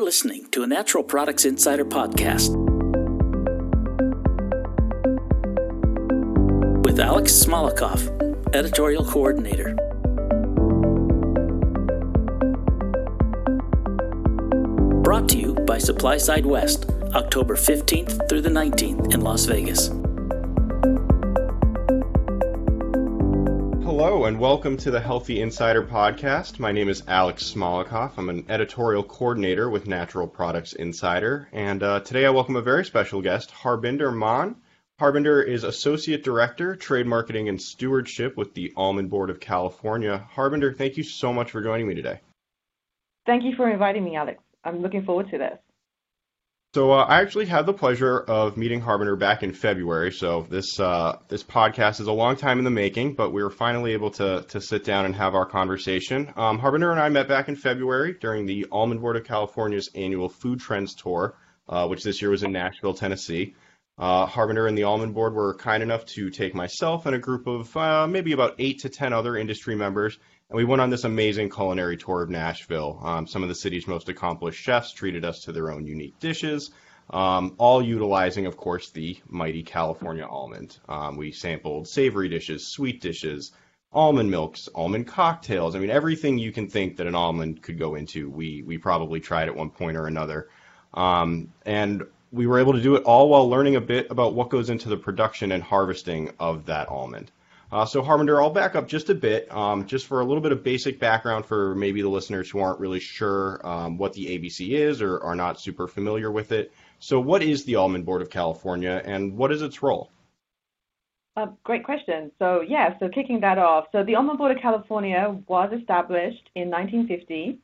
You're listening to a Natural Products Insider podcast with Alex Smolokoff, editorial coordinator. Brought to you by SupplySide West, October 15th through the 19th in Las Vegas. And welcome to the Healthy Insider Podcast. My name is Alex Smolokoff. I'm an editorial coordinator with Natural Products Insider, and uh, today I welcome a very special guest, Harbinder Mann. Harbinder is Associate Director, Trade Marketing and Stewardship with the Almond Board of California. Harbinder, thank you so much for joining me today. Thank you for inviting me, Alex. I'm looking forward to this. So uh, I actually had the pleasure of meeting Harbinder back in February. So this uh, this podcast is a long time in the making, but we were finally able to to sit down and have our conversation. Um, Harbinder and I met back in February during the Almond Board of California's annual Food Trends Tour, uh, which this year was in Nashville, Tennessee. Uh, Harbinder and the Almond Board were kind enough to take myself and a group of uh, maybe about eight to ten other industry members and we went on this amazing culinary tour of Nashville. Um, some of the city's most accomplished chefs treated us to their own unique dishes, um, all utilizing, of course, the mighty California almond. Um, we sampled savory dishes, sweet dishes, almond milks, almond cocktails. I mean, everything you can think that an almond could go into, we we probably tried at one point or another. Um, and we were able to do it all while learning a bit about what goes into the production and harvesting of that almond. Uh, so Harbinder, I'll back up just a bit, um, just for a little bit of basic background for maybe the listeners who aren't really sure um, what the ABC is or are not super familiar with it. So what is the Almond Board of California and what is its role? Uh, great question. So yeah, so kicking that off. So the Almond Board of California was established in 1950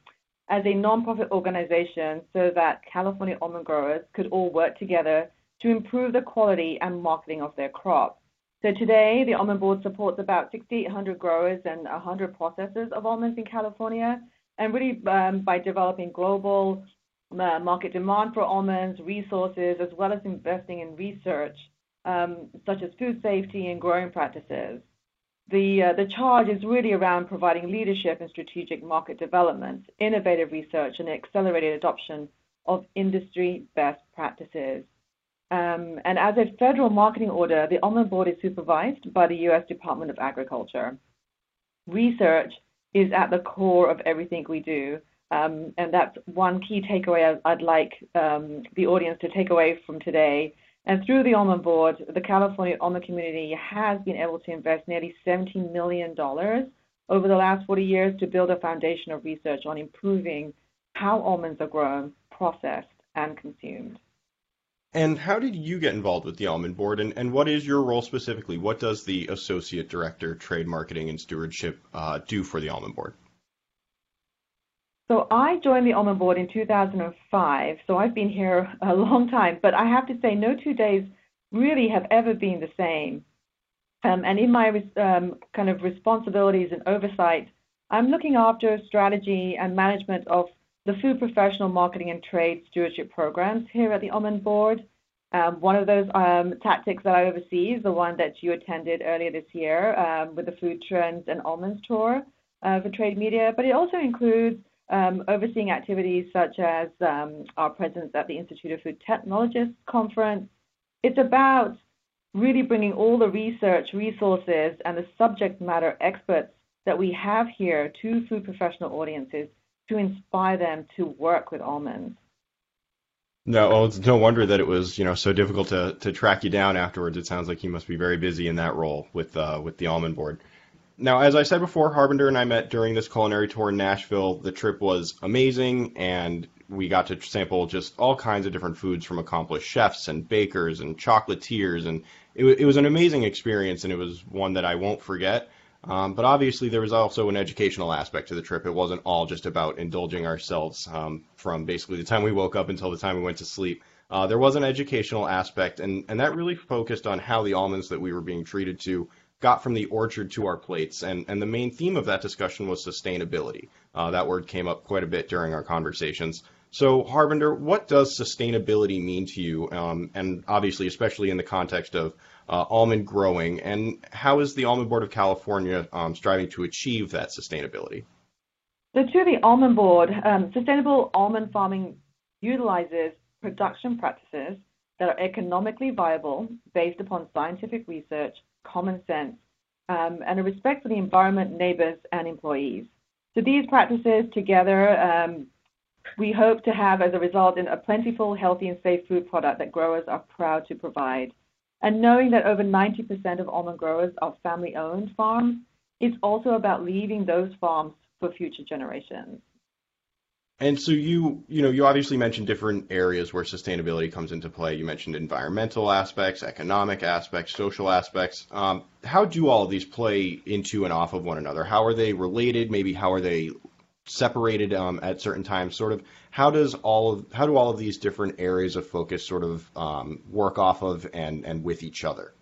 as a nonprofit organization so that California almond growers could all work together to improve the quality and marketing of their crop. So today, the almond board supports about 6,800 growers and 100 processors of almonds in California, and really um, by developing global uh, market demand for almonds, resources, as well as investing in research um, such as food safety and growing practices. The, uh, the charge is really around providing leadership in strategic market development, innovative research, and accelerated adoption of industry best practices. Um, and as a federal marketing order, the Almond Board is supervised by the U.S. Department of Agriculture. Research is at the core of everything we do, um, and that's one key takeaway I'd like um, the audience to take away from today. And through the Almond Board, the California almond community has been able to invest nearly $17 million over the last 40 years to build a foundation of research on improving how almonds are grown, processed, and consumed. And how did you get involved with the Almond Board, and, and what is your role specifically? What does the Associate Director, Trade Marketing and Stewardship uh, do for the Almond Board? So I joined the Almond Board in 2005, so I've been here a long time, but I have to say no two days really have ever been the same. Um, and in my um, kind of responsibilities and oversight, I'm looking after strategy and management of the food professional marketing and trade stewardship programs here at the Almond Board. Um, one of those um, tactics that I oversee is the one that you attended earlier this year um, with the Food Trends and Almonds Tour uh, for trade media, but it also includes um, overseeing activities such as um, our presence at the Institute of Food Technologists Conference. It's about really bringing all the research, resources, and the subject matter experts that we have here to food professional audiences to inspire them to work with almonds. No, well, it's no wonder that it was you know so difficult to to track you down afterwards. It sounds like you must be very busy in that role with uh, with the almond board. Now, as I said before, Harbinder and I met during this culinary tour in Nashville. The trip was amazing, and we got to sample just all kinds of different foods from accomplished chefs and bakers and chocolatiers, and it, it was an amazing experience, and it was one that I won't forget. Um, but obviously, there was also an educational aspect to the trip. It wasn't all just about indulging ourselves um, from basically the time we woke up until the time we went to sleep. Uh, there was an educational aspect, and, and that really focused on how the almonds that we were being treated to got from the orchard to our plates. And, and the main theme of that discussion was sustainability. Uh, that word came up quite a bit during our conversations. So, Harbinder, what does sustainability mean to you? Um, and obviously, especially in the context of uh, almond growing, and how is the Almond Board of California um, striving to achieve that sustainability? So, to the Almond Board, um, sustainable almond farming utilizes production practices that are economically viable based upon scientific research, common sense, um, and a respect for the environment, neighbors, and employees. So these practices together, um, we hope to have as a result in a plentiful, healthy, and safe food product that growers are proud to provide. And knowing that over 90% of almond growers are family-owned farms, it's also about leaving those farms for future generations. And so you, you know, you obviously mentioned different areas where sustainability comes into play. You mentioned environmental aspects, economic aspects, social aspects. Um, how do all of these play into and off of one another? How are they related? Maybe how are they separated um, at certain times? Sort of how does all of how do all of these different areas of focus sort of um, work off of and and with each other?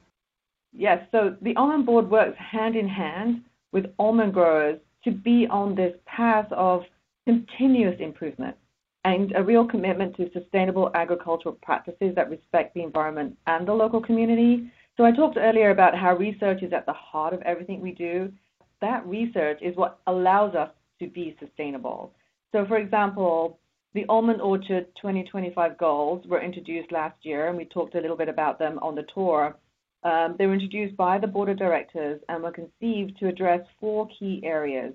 Yes. So the almond board works hand in hand with almond growers to be on this path of continuous improvement and a real commitment to sustainable agricultural practices that respect the environment and the local community. So I talked earlier about how research is at the heart of everything we do. That research is what allows us to be sustainable. So for example, the Almond Orchard 2025 goals were introduced last year, and we talked a little bit about them on the tour. Um, they were introduced by the board of directors and were conceived to address four key areas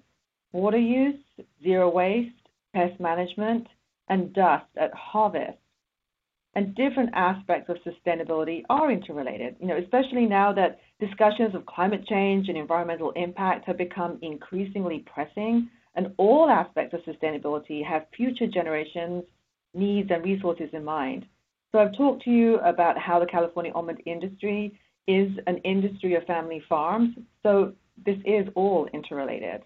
water use, zero waste, pest management, and dust at harvest. And different aspects of sustainability are interrelated, you know, especially now that discussions of climate change and environmental impact have become increasingly pressing, and all aspects of sustainability have future generations' needs and resources in mind. So I've talked to you about how the California almond industry is an industry of family farms. So this is all interrelated.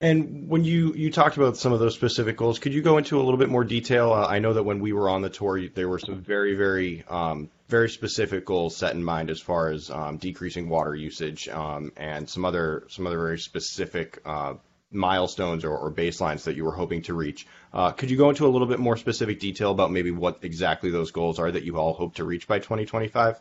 And when you, you talked about some of those specific goals, could you go into a little bit more detail? Uh, I know that when we were on the tour, there were some very, very, um, very specific goals set in mind as far as um, decreasing water usage um, and some other some other very specific uh, milestones or, or, baselines that you were hoping to reach. Uh, could you go into a little bit more specific detail about maybe what exactly those goals are that you all hope to reach by 2025?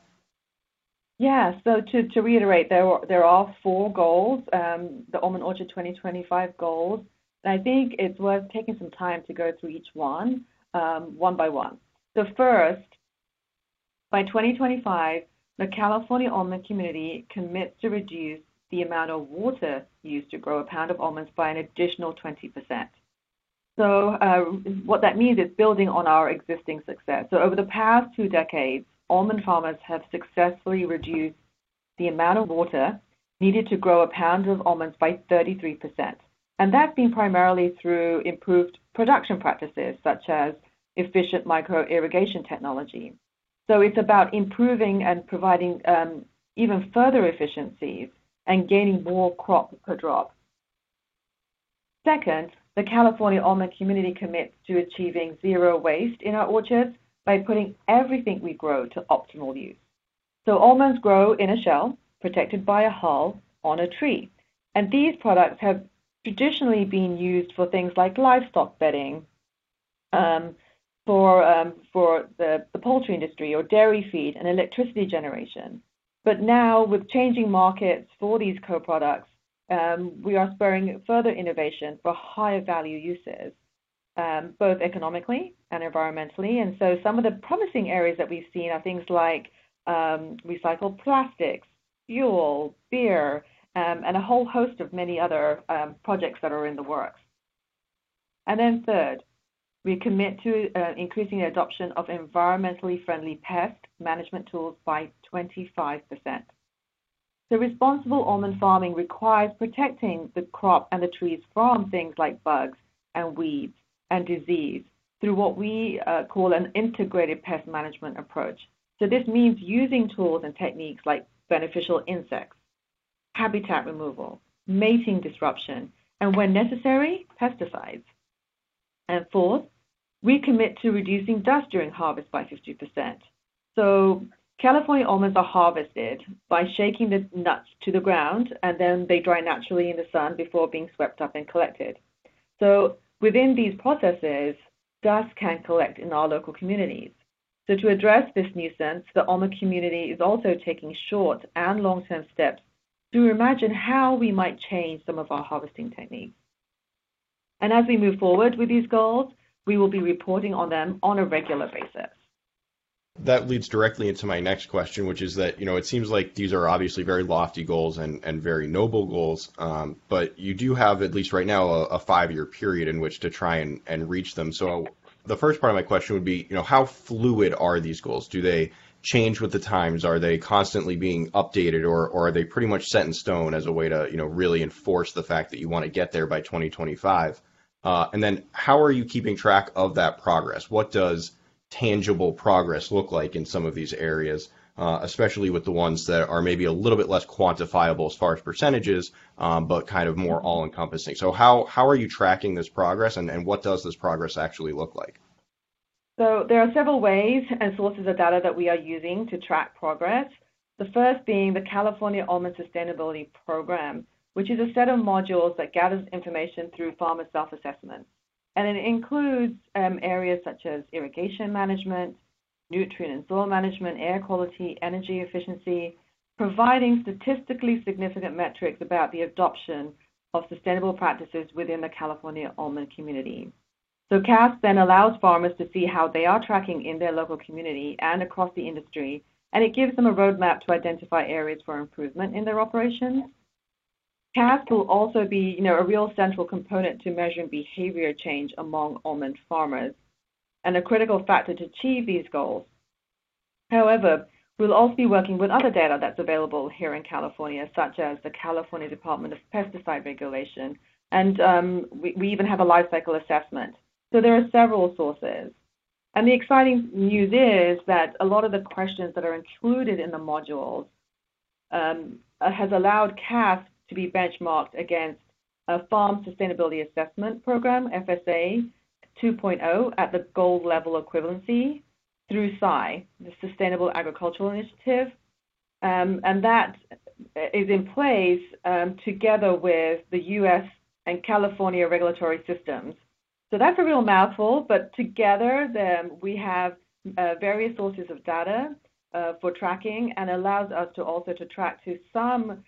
Yeah. So to, to reiterate, there there are four goals, um, the Almond Orchard 2025 goals. And I think it's worth taking some time to go through each one, um, one by one. So first, by 2025, the California almond community commits to reduce the amount of water used to grow a pound of almonds by an additional 20%. So uh, what that means is building on our existing success. So over the past two decades, almond farmers have successfully reduced the amount of water needed to grow a pound of almonds by 33%. And that's been primarily through improved production practices such as efficient micro irrigation technology. So it's about improving and providing um, even further efficiencies and gaining more crop per drop. Second, the California almond community commits to achieving zero waste in our orchards by putting everything we grow to optimal use. So almonds grow in a shell, protected by a hull, on a tree. And these products have traditionally been used for things like livestock bedding, um, for, um, for the, the poultry industry or dairy feed and electricity generation. But now, with changing markets for these co-products, um, we are spurring further innovation for higher value uses um, both economically and environmentally. And so some of the promising areas that we've seen are things like um, recycled plastics, fuel, beer, and a whole host of many other projects that are in the works. And then third, we commit to uh, increasing the adoption of environmentally friendly pest management tools by 25%. So responsible almond farming requires protecting the crop and the trees from things like bugs and weeds and disease through what we uh, call an integrated pest management approach. So this means using tools and techniques like beneficial insects, habitat removal, mating disruption, and when necessary, pesticides. And fourth, we commit to reducing dust during harvest by 50%. So California almonds are harvested by shaking the nuts to the ground and then they dry naturally in the sun before being swept up and collected. So Within these processes, dust can collect in our local communities. So to address this nuisance, the almond community is also taking short and long-term steps to imagine how we might change some of our harvesting techniques. And as we move forward with these goals, we will be reporting on them on a regular basis. That leads directly into my next question, which is that you know it seems like these are obviously very lofty goals and, and very noble goals, um, but you do have at least right now a, a five year period in which to try and, and reach them. So the first part of my question would be, you know, how fluid are these goals? Do they change with the times? Are they constantly being updated, or, or are they pretty much set in stone as a way to you know really enforce the fact that you want to get there by 2025? Uh, and then how are you keeping track of that progress? What does tangible progress look like in some of these areas, uh, especially with the ones that are maybe a little bit less quantifiable as far as percentages, um, but kind of more all encompassing. So, how, how are you tracking this progress and, and what does this progress actually look like? So, there are several ways and sources of data that we are using to track progress. The first being the California Almond Sustainability Program, which is a set of modules that gathers information through farmer self assessment and it includes um, areas such as irrigation management, nutrient and soil management, air quality, energy efficiency, providing statistically significant metrics about the adoption of sustainable practices within the California almond community. So CASS then allows farmers to see how they are tracking in their local community and across the industry, and it gives them a roadmap to identify areas for improvement in their operations CASS will also be, you know, a real central component to measuring behavior change among almond farmers and a critical factor to achieve these goals. However, we'll also be working with other data that's available here in California, such as the California Department of Pesticide Regulation, and um, we, we even have a life cycle assessment. So there are several sources. And the exciting news is that a lot of the questions that are included in the modules um, has allowed CASS to be benchmarked against a Farm Sustainability Assessment Program, FSA 2.0, at the gold level equivalency through SAI, the Sustainable Agricultural Initiative. Um, and that is in place um, together with the US and California regulatory systems. So that's a real mouthful, but together then we have uh, various sources of data uh, for tracking and allows us to also to track to some um,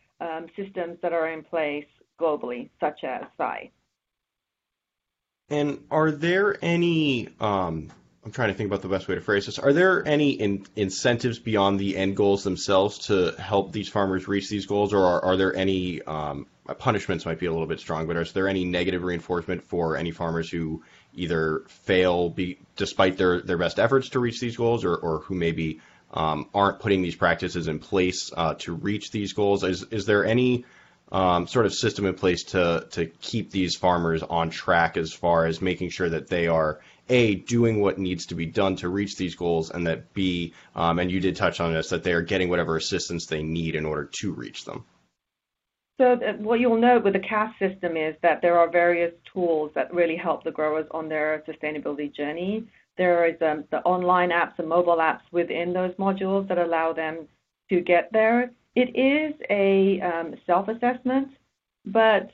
systems that are in place globally, such as SAI. And are there any, um, I'm trying to think about the best way to phrase this, are there any in, incentives beyond the end goals themselves to help these farmers reach these goals, or are, are there any um, punishments might be a little bit strong, but is there any negative reinforcement for any farmers who either fail be, despite their, their best efforts to reach these goals or, or who maybe um, aren't putting these practices in place uh, to reach these goals? Is, is there any um, sort of system in place to, to keep these farmers on track as far as making sure that they are a doing what needs to be done to reach these goals, and that b um, and you did touch on this that they are getting whatever assistance they need in order to reach them. So what you'll note with the CASS system is that there are various tools that really help the growers on their sustainability journey. There is um, the online apps and mobile apps within those modules that allow them to get there. It is a um, self-assessment, but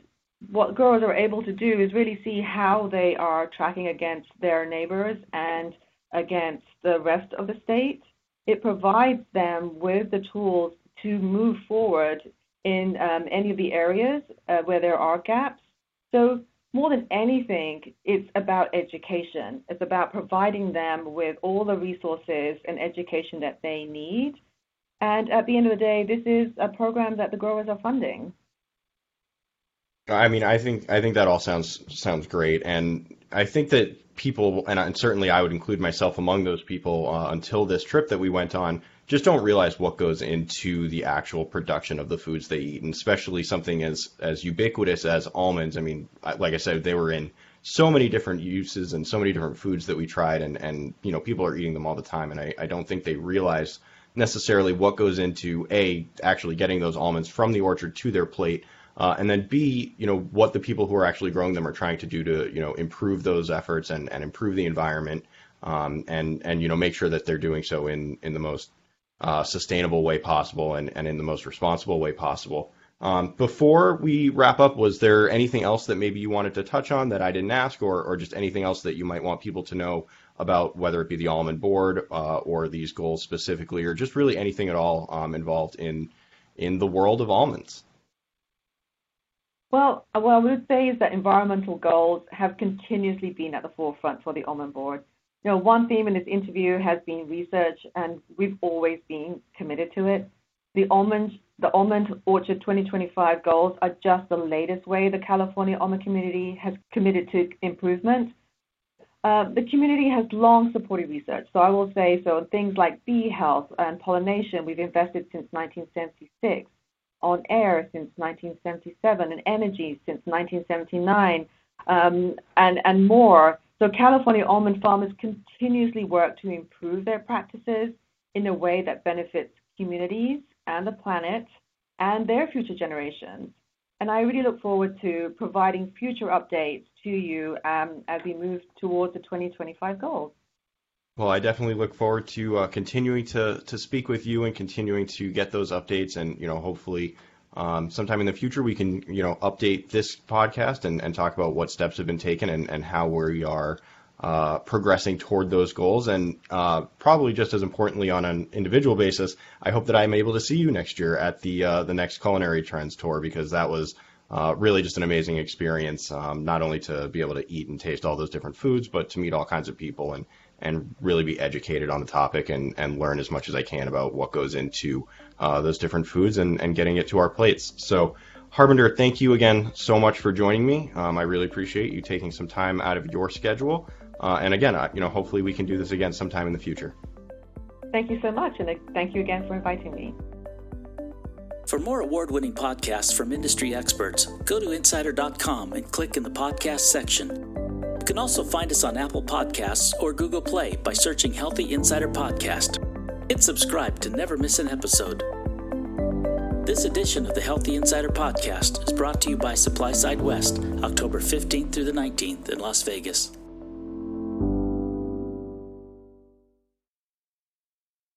what growers are able to do is really see how they are tracking against their neighbors and against the rest of the state. It provides them with the tools to move forward in um, any of the areas uh, where there are gaps. So more than anything, it's about education. It's about providing them with all the resources and education that they need. And at the end of the day, this is a program that the growers are funding. I mean, I think I think that all sounds sounds great, and I think that people, and certainly I would include myself among those people, uh, until this trip that we went on, just don't realize what goes into the actual production of the foods they eat, and especially something as as ubiquitous as almonds. I mean, like I said, they were in so many different uses and so many different foods that we tried, and and you know people are eating them all the time, and I, I don't think they realize necessarily what goes into a actually getting those almonds from the orchard to their plate. Uh, and then B, you know, what the people who are actually growing them are trying to do to, you know, improve those efforts and, and improve the environment, um, and and you know, make sure that they're doing so in in the most uh, sustainable way possible and, and in the most responsible way possible. Um, before we wrap up, was there anything else that maybe you wanted to touch on that I didn't ask, or, or just anything else that you might want people to know about whether it be the almond board uh, or these goals specifically, or just really anything at all um, involved in in the world of almonds? Well, what I would say is that environmental goals have continuously been at the forefront for the Almond Board. You know, one theme in this interview has been research, and we've always been committed to it. The almond, the Almond Orchard 2025 goals are just the latest way the California almond community has committed to improvement. Uh, the community has long supported research. So I will say, so on things like bee health and pollination, we've invested since 1976, on air since 1977, and energy since 1979, um, and, and more. So California almond farmers continuously work to improve their practices in a way that benefits communities and the planet and their future generations. And I really look forward to providing future updates to you um, as we move towards the 2025 goals. Well, I definitely look forward to uh, continuing to, to speak with you and continuing to get those updates. And, you know, hopefully um, sometime in the future we can, you know, update this podcast and, and talk about what steps have been taken and, and how we are uh, progressing toward those goals. And uh, probably just as importantly, on an individual basis, I hope that I'm able to see you next year at the uh, the next Culinary Trends tour because that was uh, really just an amazing experience. Um, not only to be able to eat and taste all those different foods, but to meet all kinds of people and and really be educated on the topic and, and learn as much as I can about what goes into uh, those different foods and, and getting it to our plates. So. Harbinder, thank you again so much for joining me. Um, I really appreciate you taking some time out of your schedule. Uh, and again, uh, you know, hopefully we can do this again sometime in the future. Thank you so much, and thank you again for inviting me. For more award winning podcasts from industry experts, go to insider.com and click in the podcast section. You can also find us on Apple Podcasts or Google Play by searching Healthy Insider Podcast. Hit subscribe to never miss an episode. This edition of the Healthy Insider Podcast is brought to you by SupplySide West, October 15th through the 19th in Las Vegas.